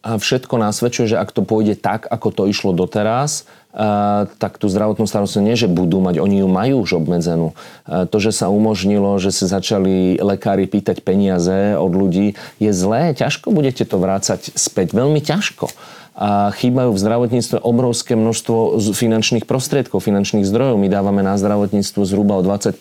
S4: A všetko nasvedčuje, že ak to pôjde tak, ako to išlo doteraz, tak tú zdravotnú starostlivosť nie, že budú mať, oni ju majú už obmedzenú. To, že sa umožnilo, že si začali lekári pýtať peniaze od ľudí, je zlé, ťažko budete to vrácať späť, veľmi ťažko. A chýbajú v zdravotníctve obrovské množstvo finančných prostriedkov, finančných zdrojov. My dávame na zdravotníctvo zhruba o 25%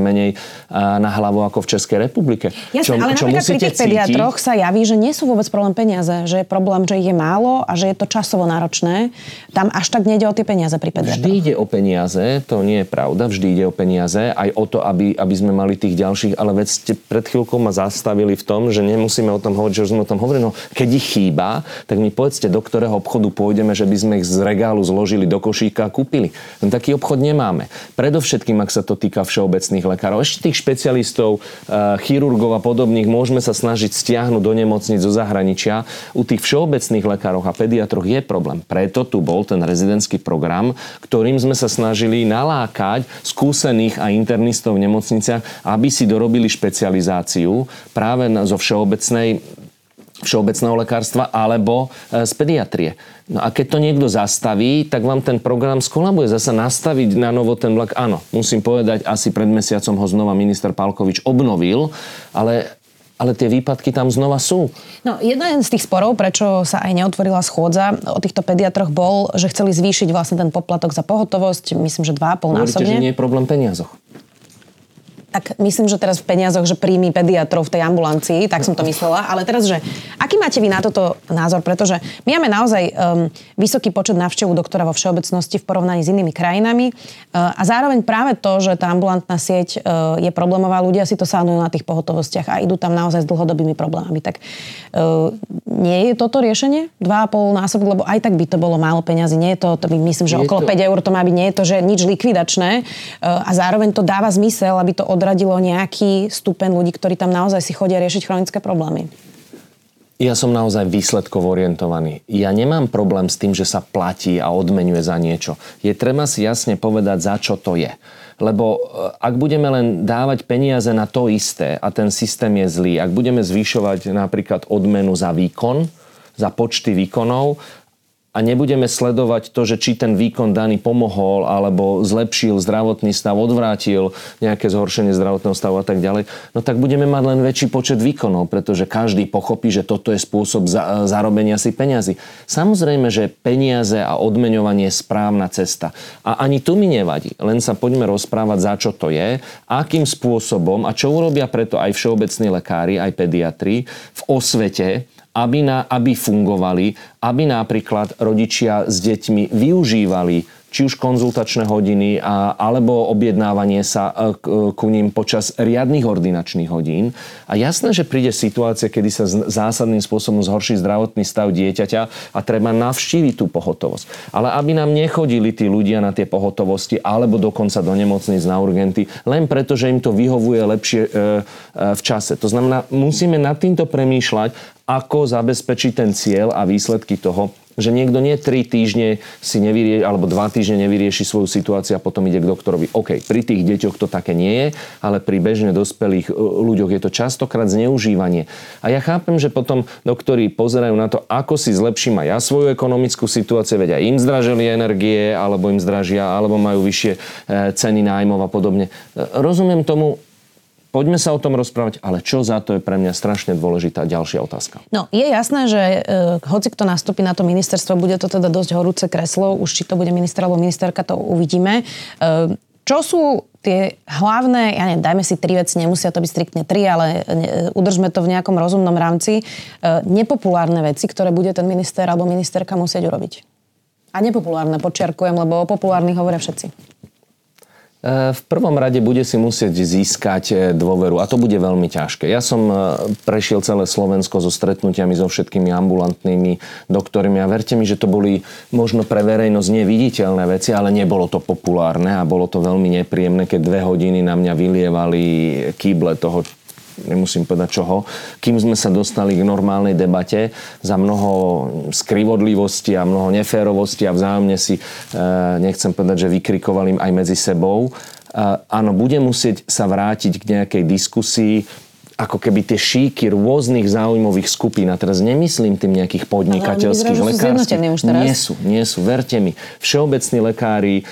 S4: menej na hlavu ako v Českej republike.
S2: Jasné, ale napríklad pri tých pediatroch sa javí, že nie sú vôbec problém peniaze, že je problém, že ich je málo a že je to časovo náročné. Tam až tak nejde o tie peniaze pri pediatroch.
S4: Vždy ide o peniaze, to nie je pravda, vždy ide o peniaze, aj o to, aby, aby sme mali tých ďalších, ale veď ste pred chvíľkou ma zastavili v tom, že nemusíme o tom hovoriť, že už sme o tom hovorili, no keď ich chýba, tak mi povedzte, do ktorého obchodu pôjdeme, že by sme ich z regálu zložili do košíka a kúpili. No taký obchod nemáme. Predovšetkým, ak sa to týka všeobecných lekárov, ešte tých špecialistov, eh, chirurgov a podobných, môžeme sa snažiť stiahnuť do nemocnic zo zahraničia. U tých všeobecných lekárov a pediatroch je problém. Preto tu bol ten rezidentský program, ktorým sme sa snažili nalákať skúsených a internistov v nemocniciach, aby si dorobili špecializáciu práve zo všeobecnej všeobecného lekárstva alebo e, z pediatrie. No a keď to niekto zastaví, tak vám ten program skolabuje. Zasa nastaviť na novo ten vlak. Áno, musím povedať, asi pred mesiacom ho znova minister Palkovič obnovil, ale, ale tie výpadky tam znova sú.
S2: No, jeden z tých sporov, prečo sa aj neotvorila schôdza o týchto pediatroch bol, že chceli zvýšiť vlastne ten poplatok za pohotovosť, myslím, že 2,5
S4: Hovoríte, že
S2: násobne.
S4: nie je problém peniazoch.
S2: Tak myslím, že teraz v peniazoch, že príjmy pediatrov v tej ambulancii, tak som to myslela. Ale teraz, že aký máte vy na toto názor? Pretože my máme naozaj um, vysoký počet návštev doktora vo všeobecnosti v porovnaní s inými krajinami. Uh, a zároveň práve to, že tá ambulantná sieť uh, je problémová, ľudia si to sánujú na tých pohotovostiach a idú tam naozaj s dlhodobými problémami. Tak uh, nie je toto riešenie? 2,5 násobok, lebo aj tak by to bolo málo peňazí. Nie je to, to by myslím, že
S4: Je
S2: okolo
S4: to-
S2: 5 eur to má byť, nie je to, že nič likvidačné. Uh, a zároveň to dáva zmysel, aby to odradilo nejaký stupeň ľudí, ktorí tam naozaj si chodia riešiť chronické problémy.
S4: Ja som naozaj výsledkov orientovaný. Ja nemám problém s tým, že sa platí a odmenuje za niečo. Je treba si jasne povedať, za čo to je. Lebo e, ak budeme len dávať peniaze na to isté a ten systém je zlý, ak budeme zvyšovať napríklad odmenu za výkon, za počty výkonov a nebudeme sledovať to, že či ten výkon daný pomohol alebo zlepšil zdravotný stav, odvrátil nejaké zhoršenie zdravotného stavu a tak ďalej, no tak budeme mať len väčší počet výkonov, pretože každý pochopí, že toto je spôsob za, zarobenia si peňazí. Samozrejme, že peniaze a odmeňovanie je správna cesta. A ani tu mi nevadí, len sa poďme rozprávať, za čo to je, akým spôsobom a čo urobia preto aj všeobecní lekári, aj pediatri v osvete, aby, na, aby fungovali, aby napríklad rodičia s deťmi využívali či už konzultačné hodiny, a, alebo objednávanie sa e, k- ku ním počas riadnych ordinačných hodín. A jasné, že príde situácia, kedy sa zásadným spôsobom zhorší zdravotný stav dieťaťa a treba navštíviť tú pohotovosť. Ale aby nám nechodili tí ľudia na tie pohotovosti alebo dokonca do nemocnic na urgenty, len preto, že im to vyhovuje lepšie e, e, v čase. To znamená, musíme nad týmto premýšľať, ako zabezpečiť ten cieľ a výsledky toho, že niekto nie 3 týždne si nevyrie, alebo 2 týždne nevyrieši svoju situáciu a potom ide k doktorovi. OK, pri tých deťoch to také nie je, ale pri bežne dospelých e, ľuďoch je to častokrát zneužívanie. A ja chápem, že potom doktori pozerajú na to, ako si zlepším aj ja svoju ekonomickú situáciu, veď aj im zdražili energie, alebo im zdražia, alebo majú vyššie e, ceny nájmov a podobne. E, Rozumiem tomu, Poďme sa o tom rozprávať, ale čo za to je pre mňa strašne dôležitá ďalšia otázka.
S2: No, je jasné, že e, hoci kto nastúpi na to ministerstvo, bude to teda dosť horúce kreslo, už či to bude minister alebo ministerka, to uvidíme. E, čo sú tie hlavné, ja neviem, dajme si tri veci, nemusia to byť striktne tri, ale ne, udržme to v nejakom rozumnom rámci, e, nepopulárne veci, ktoré bude ten minister alebo ministerka musieť urobiť. A nepopulárne, počiarkujem, lebo o populárnych hovoria všetci.
S4: E, V prvom rade bude si musieť získať e, dôveru a to bude veľmi ťažké. Ja som e, prešiel celé Slovensko so stretnutiami so všetkými ambulantnými doktormi a verte mi, že to boli možno pre verejnosť neviditeľné veci, ale nebolo to populárne a bolo to veľmi nepríjemné, keď dve hodiny na mňa vylievali kýble toho, nemusím povedať čoho, kým sme sa dostali k normálnej debate za mnoho skrivodlivosti a mnoho neférovosti a vzájomne si, e, nechcem povedať, že vykrikovali aj medzi sebou. E, Áno, bude musieť sa vrátiť k nejakej diskusii ako keby tie šíky rôznych záujmových skupín, a teraz nemyslím tým nejakých podnikateľských,
S2: Ale už teraz.
S4: nie sú, nie sú, verte mi. Všeobecní lekári e,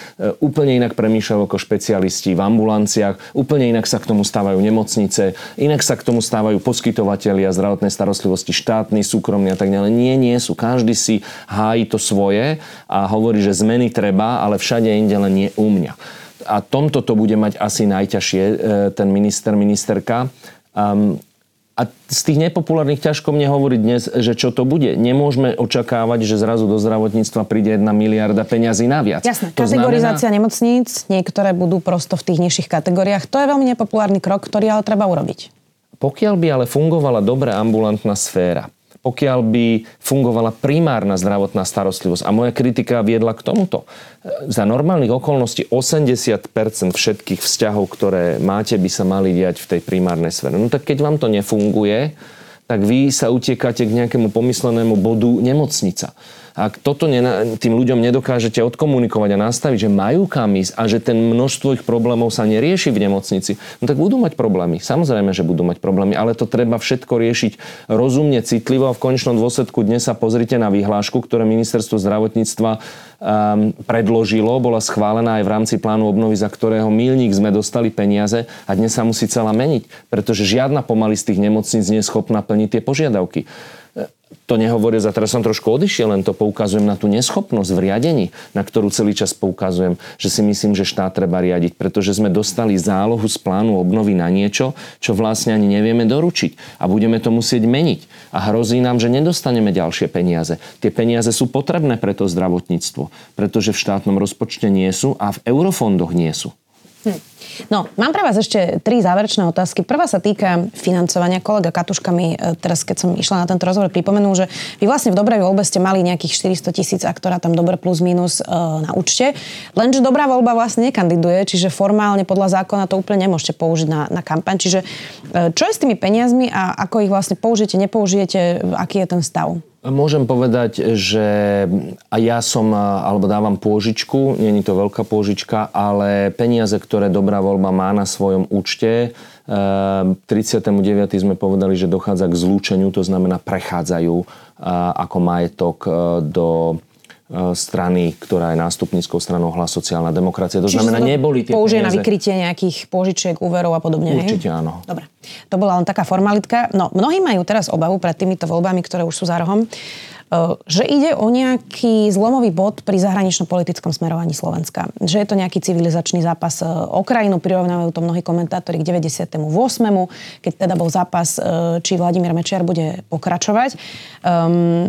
S4: úplne inak premýšľajú ako špecialisti v ambulanciách, úplne inak sa k tomu stávajú nemocnice, inak sa k tomu stávajú poskytovateľia zdravotnej starostlivosti, štátni, súkromní a tak ďalej. Nie, nie sú. Každý si hájí to svoje a hovorí, že zmeny treba, ale všade inde len nie u mňa. A tomto to bude mať asi najťažšie e, ten minister, ministerka. Um, a z tých nepopulárnych ťažko mne hovoriť dnes, že čo to bude. Nemôžeme očakávať, že zrazu do zdravotníctva príde jedna miliarda peňazí naviac.
S2: Jasné,
S4: to
S2: kategorizácia znamená... nemocníc, niektoré budú prosto v tých nižších kategóriách. To je veľmi nepopulárny krok, ktorý ale treba urobiť.
S4: Pokiaľ by ale fungovala dobre ambulantná sféra, pokiaľ by fungovala primárna zdravotná starostlivosť. A moja kritika viedla k tomuto. Za normálnych okolností 80% všetkých vzťahov, ktoré máte, by sa mali diať v tej primárnej sfére. No tak keď vám to nefunguje, tak vy sa utiekáte k nejakému pomyslenému bodu nemocnica. Ak toto tým ľuďom nedokážete odkomunikovať a nastaviť, že majú kam ísť a že ten množstvo ich problémov sa nerieši v nemocnici, no tak budú mať problémy. Samozrejme, že budú mať problémy, ale to treba všetko riešiť rozumne, citlivo a v konečnom dôsledku dnes sa pozrite na vyhlášku, ktoré ministerstvo zdravotníctva um, predložilo, bola schválená aj v rámci plánu obnovy, za ktorého milník sme dostali peniaze a dnes sa musí celá meniť, pretože žiadna pomaly z tých nemocníc nie je schopná plniť tie požiadavky to nehovoria, za teraz som trošku odišiel, len to poukazujem na tú neschopnosť v riadení, na ktorú celý čas poukazujem, že si myslím, že štát treba riadiť, pretože sme dostali zálohu z plánu obnovy na niečo, čo vlastne ani nevieme doručiť a budeme to musieť meniť. A hrozí nám, že nedostaneme ďalšie peniaze. Tie peniaze sú potrebné pre to zdravotníctvo, pretože v štátnom rozpočte nie sú a v eurofondoch nie sú.
S2: Hm. No, mám pre vás ešte tri záverečné otázky. Prvá sa týka financovania. Kolega Katuška mi e, teraz, keď som išla na tento rozhovor, pripomenul, že vy vlastne v Dobrej voľbe ste mali nejakých 400 tisíc, a tam dobre plus minus e, na účte. Lenže Dobrá voľba vlastne nekandiduje, čiže formálne podľa zákona to úplne nemôžete použiť na, na kampaň. Čiže e, čo je s tými peniazmi a ako ich vlastne použijete, nepoužijete, aký je ten stav?
S4: Môžem povedať, že a ja som, alebo dávam pôžičku, není to veľká pôžička, ale peniaze, ktoré Dobrá voľba má na svojom účte, 39. Eh, sme povedali, že dochádza k zlúčeniu, to znamená prechádzajú eh, ako majetok eh, do E, strany, ktorá je nástupníckou stranou hlas sociálna demokracia. To
S2: Čiže
S4: znamená, neboli tie
S2: použije
S4: peniaze...
S2: na vykrytie nejakých požičiek, úverov a podobne.
S4: Určite
S2: hej?
S4: áno.
S2: Dobre. To bola len taká formalitka. No, mnohí majú teraz obavu pred týmito voľbami, ktoré už sú za rohom, e, že ide o nejaký zlomový bod pri zahranično-politickom smerovaní Slovenska. Že je to nejaký civilizačný zápas e, o krajinu, prirovnávajú to mnohí komentátori k 98. keď teda bol zápas, či Vladimír Mečiar bude pokračovať. Um,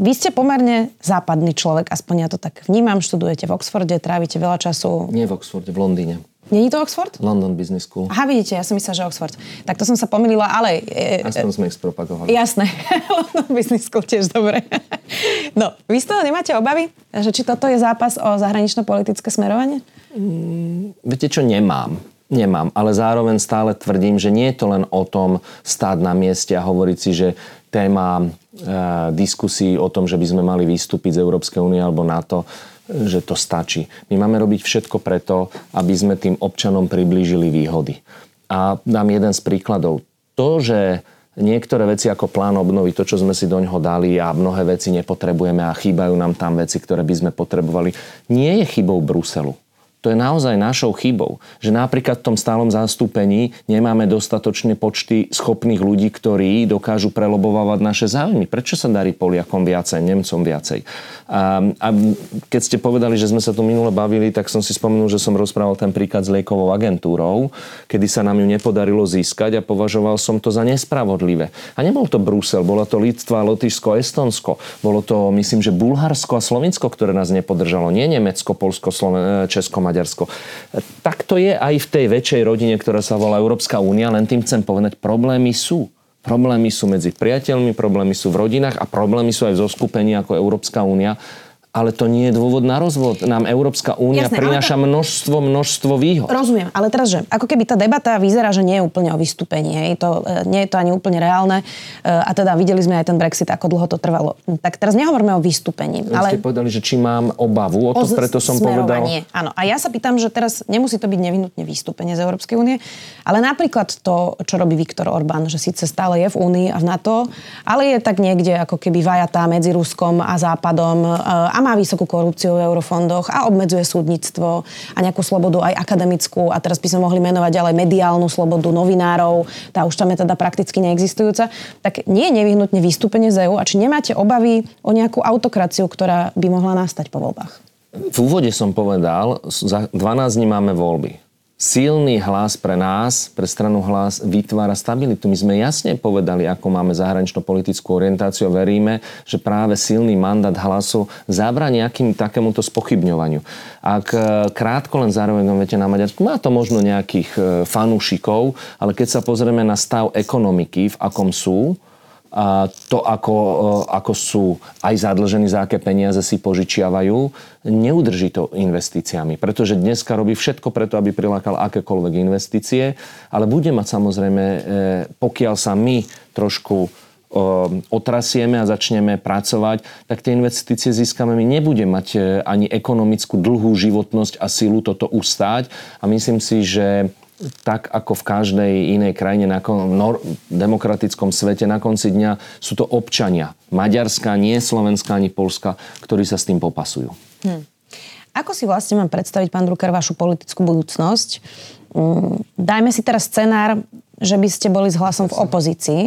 S2: vy ste pomerne západný človek, aspoň ja to tak vnímam. Študujete v Oxforde, trávite veľa času.
S4: Nie v Oxforde, v Londýne.
S2: Není to Oxford?
S4: London Business School.
S2: Aha, vidíte, ja som myslela, že Oxford. Tak to som sa pomýlila, ale...
S4: E, Aspoň sme ich spropagovali.
S2: Jasné. (laughs) London Business School tiež dobre. (laughs) no, vy z toho nemáte obavy? Že či toto je zápas o zahranično-politické smerovanie?
S4: Mm, viete čo, nemám. Nemám, ale zároveň stále tvrdím, že nie je to len o tom stáť na mieste a hovoriť si, že téma e, diskusí o tom, že by sme mali vystúpiť z Európskej únie alebo NATO, že to stačí. My máme robiť všetko preto, aby sme tým občanom priblížili výhody. A dám jeden z príkladov. To, že niektoré veci ako plán obnovy, to, čo sme si do ňoho dali a mnohé veci nepotrebujeme a chýbajú nám tam veci, ktoré by sme potrebovali, nie je chybou Bruselu. To je naozaj našou chybou, že napríklad v tom stálom zastúpení nemáme dostatočné počty schopných ľudí, ktorí dokážu prelobovávať naše záujmy. Prečo sa darí Poliakom viacej, Nemcom viacej? A, a keď ste povedali, že sme sa tu minule bavili, tak som si spomenul, že som rozprával ten príklad s liekovou agentúrou, kedy sa nám ju nepodarilo získať a považoval som to za nespravodlivé. A nebol to Brusel, bolo to Litva, Lotyšsko, Estonsko. Bolo to, myslím, že Bulharsko a Slovinsko, ktoré nás nepodržalo. Nie Nemecko, Polsko, Sloven- Česko, Maďarsko. Tak to je aj v tej väčšej rodine, ktorá sa volá Európska únia, len tým chcem povedať, problémy sú. Problémy sú medzi priateľmi, problémy sú v rodinách a problémy sú aj v zoskupení ako Európska únia. Ale to nie je dôvod na rozvod. Nám Európska únia
S2: Jasné,
S4: prináša
S2: to-
S4: množstvo, množstvo výhod.
S2: Rozumiem, ale teraz, že ako keby tá debata vyzerá, že nie je úplne o vystúpení, hej, to, e, nie je to ani úplne reálne e, a teda videli sme aj ten Brexit, ako dlho to trvalo. Tak teraz nehovoríme o vystúpení,
S4: Ale...
S2: ale
S4: Ste povedali, že či mám obavu, o to preto som povedal...
S2: Áno. A ja sa pýtam, že teraz nemusí to byť nevyhnutne vystúpenie z Európskej únie, ale napríklad to, čo robí Viktor Orbán, že síce stále je v únii a v NATO, ale je tak niekde ako keby vajatá medzi Ruskom a Západom e, a má vysokú korupciu v eurofondoch a obmedzuje súdnictvo a nejakú slobodu aj akademickú a teraz by sme mohli menovať ďalej mediálnu slobodu novinárov, tá už tam je teda prakticky neexistujúca, tak nie je nevyhnutne vystúpenie z EÚ a či nemáte obavy o nejakú autokraciu, ktorá by mohla nastať po voľbách?
S4: V úvode som povedal, za 12 dní máme voľby. Silný hlas pre nás, pre stranu hlas, vytvára stabilitu. My sme jasne povedali, ako máme zahranično-politickú orientáciu a veríme, že práve silný mandát hlasu zabra nejakým takémuto spochybňovaniu. Ak e, krátko len zároveň viete na Maďarsku, má to možno nejakých e, fanúšikov, ale keď sa pozrieme na stav ekonomiky, v akom sú, a to, ako, e, ako sú aj zadlžení, za aké peniaze si požičiavajú, neudrží to investíciami. Pretože dneska robí všetko preto, aby prilákal akékoľvek investície, ale bude mať samozrejme, e, pokiaľ sa my trošku e, otrasieme a začneme pracovať, tak tie investície získame. My nebude mať ani ekonomickú dlhú životnosť a silu toto ustáť. A myslím si, že tak ako v každej inej krajine na kon, nor, demokratickom svete na konci dňa sú to občania. Maďarská, nie Slovenská ani Polska, ktorí sa s tým popasujú.
S2: Hm. Ako si vlastne mám predstaviť, pán Drucker, vašu politickú budúcnosť? Mm, Dajme si teraz scenár, že by ste boli s hlasom v opozícii.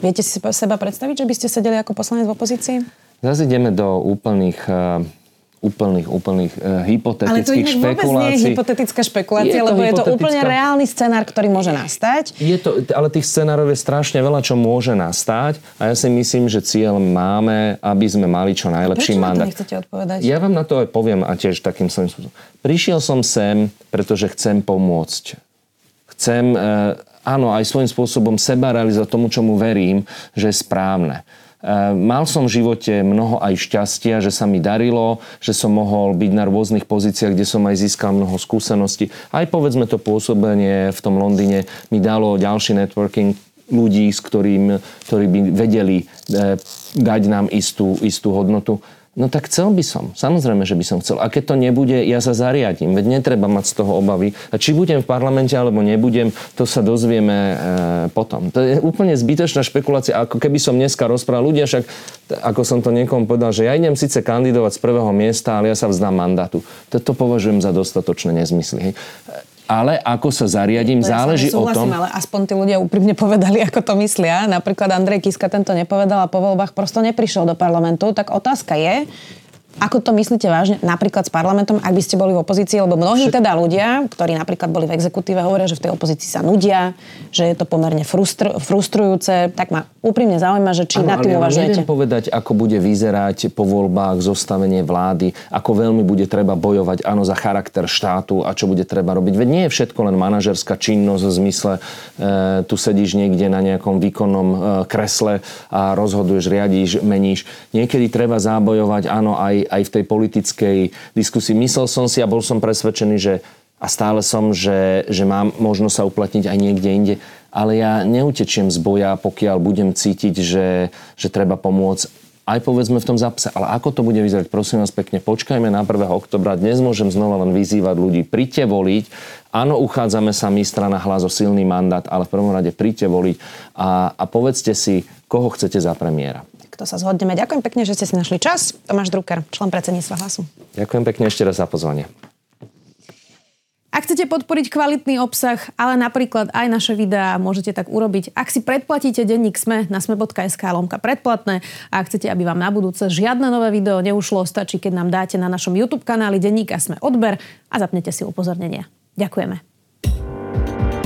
S2: Viete si seba predstaviť, že by ste sedeli ako poslanec v opozícii?
S4: Zase ideme do úplných eh, úplných, úplných uh,
S2: Ale to
S4: hypotetických
S2: inak vôbec nie je
S4: špekulácií.
S2: hypotetická špekulácia,
S4: Je to
S2: lebo je to úplne reálny scenár, ktorý môže nastať.
S4: Je to, ale tých scenárov je strašne veľa, čo môže nastať a ja si myslím, že cieľ máme, aby sme mali čo najlepší
S2: Prečo na to
S4: mandát.
S2: odpovedať?
S4: Ja vám na to aj poviem a tiež takým svojím spôsobom. Prišiel som sem, pretože chcem pomôcť. Chcem, e, áno, aj svojím spôsobom seba realizovať tomu, čomu verím, že je správne. E, Mal som v živote mnoho aj šťastia, že sa mi darilo, že som mohol byť na rôznych pozíciách, kde som aj získal mnoho skúseností. Aj povedzme to pôsobenie v tom Londýne mi dalo ďalší networking ľudí, s ktorým, ktorí by vedeli e, dať nám istú, istú hodnotu. No tak chcel by som. Samozrejme, že by som chcel. A keď to nebude, ja sa zariadím. Veď netreba mať z toho obavy. A či budem v parlamente alebo nebudem, to sa dozvieme e, potom. To je úplne zbytočná špekulácia. Ako keby som dneska rozprával ľudia, však ako som to niekomu povedal, že ja idem síce kandidovať z prvého miesta, ale ja sa vzdám mandátu. To, to považujem za dostatočné nezmysly. hej. Ale ako sa zariadím,
S2: To ja
S4: záleží
S2: vami
S4: o tom...
S2: ale aspoň tí ľudia úprimne (laughs) povedali, ako to myslia. Napríklad Andrej Kiska tento nepovedal a po voľbách prosto neprišiel do parlamentu. Tak otázka je, ako to myslíte vážne, napríklad s parlamentom, ak by ste boli v opozícii, lebo mnohí teda ľudia, ktorí napríklad boli v exekutíve, hovoria, že v tej opozícii sa nudia, že je to pomerne frustr- frustrujúce. Tak ma úprimne zaujíma, že či nad
S4: ale
S2: tým
S4: ja
S2: uvažujete.
S4: neviem povedať, ako bude vyzerať po voľbách zostavenie vlády, ako veľmi bude treba bojovať áno, za charakter štátu a čo bude treba robiť. Veď nie je všetko len manažerská činnosť v zmysle, e, tu sedíš niekde na nejakom výkonnom e, kresle a rozhoduješ, riadíš, meníš. Niekedy treba zábojovať, áno, aj, aj v tej politickej diskusii. Myslel som si a bol som presvedčený, že a stále som, že, že mám možno sa uplatniť aj niekde inde. Ale ja neutečiem z boja, pokiaľ budem cítiť, že, že treba pomôcť aj povedzme v tom zápase. Ale ako to bude vyzerať, prosím vás pekne, počkajme na 1. oktobra. Dnes môžem znova len vyzývať ľudí, príďte voliť. Áno, uchádzame sa my strana hlas o silný mandát, ale v prvom rade príďte voliť a, a povedzte si, koho chcete za premiéra.
S2: To sa zhodneme. Ďakujem pekne, že ste si našli čas. Tomáš Drucker, člen predsedníctva hlasu.
S4: Ďakujem pekne ešte raz za pozvanie.
S2: Ak chcete podporiť kvalitný obsah, ale napríklad aj naše videá, môžete tak urobiť. Ak si predplatíte denník Sme na sme.sk lomka predplatné a ak chcete, aby vám na budúce žiadne nové video neušlo, stačí, keď nám dáte na našom YouTube kanáli denníka Sme odber a zapnete si upozornenia. Ďakujeme.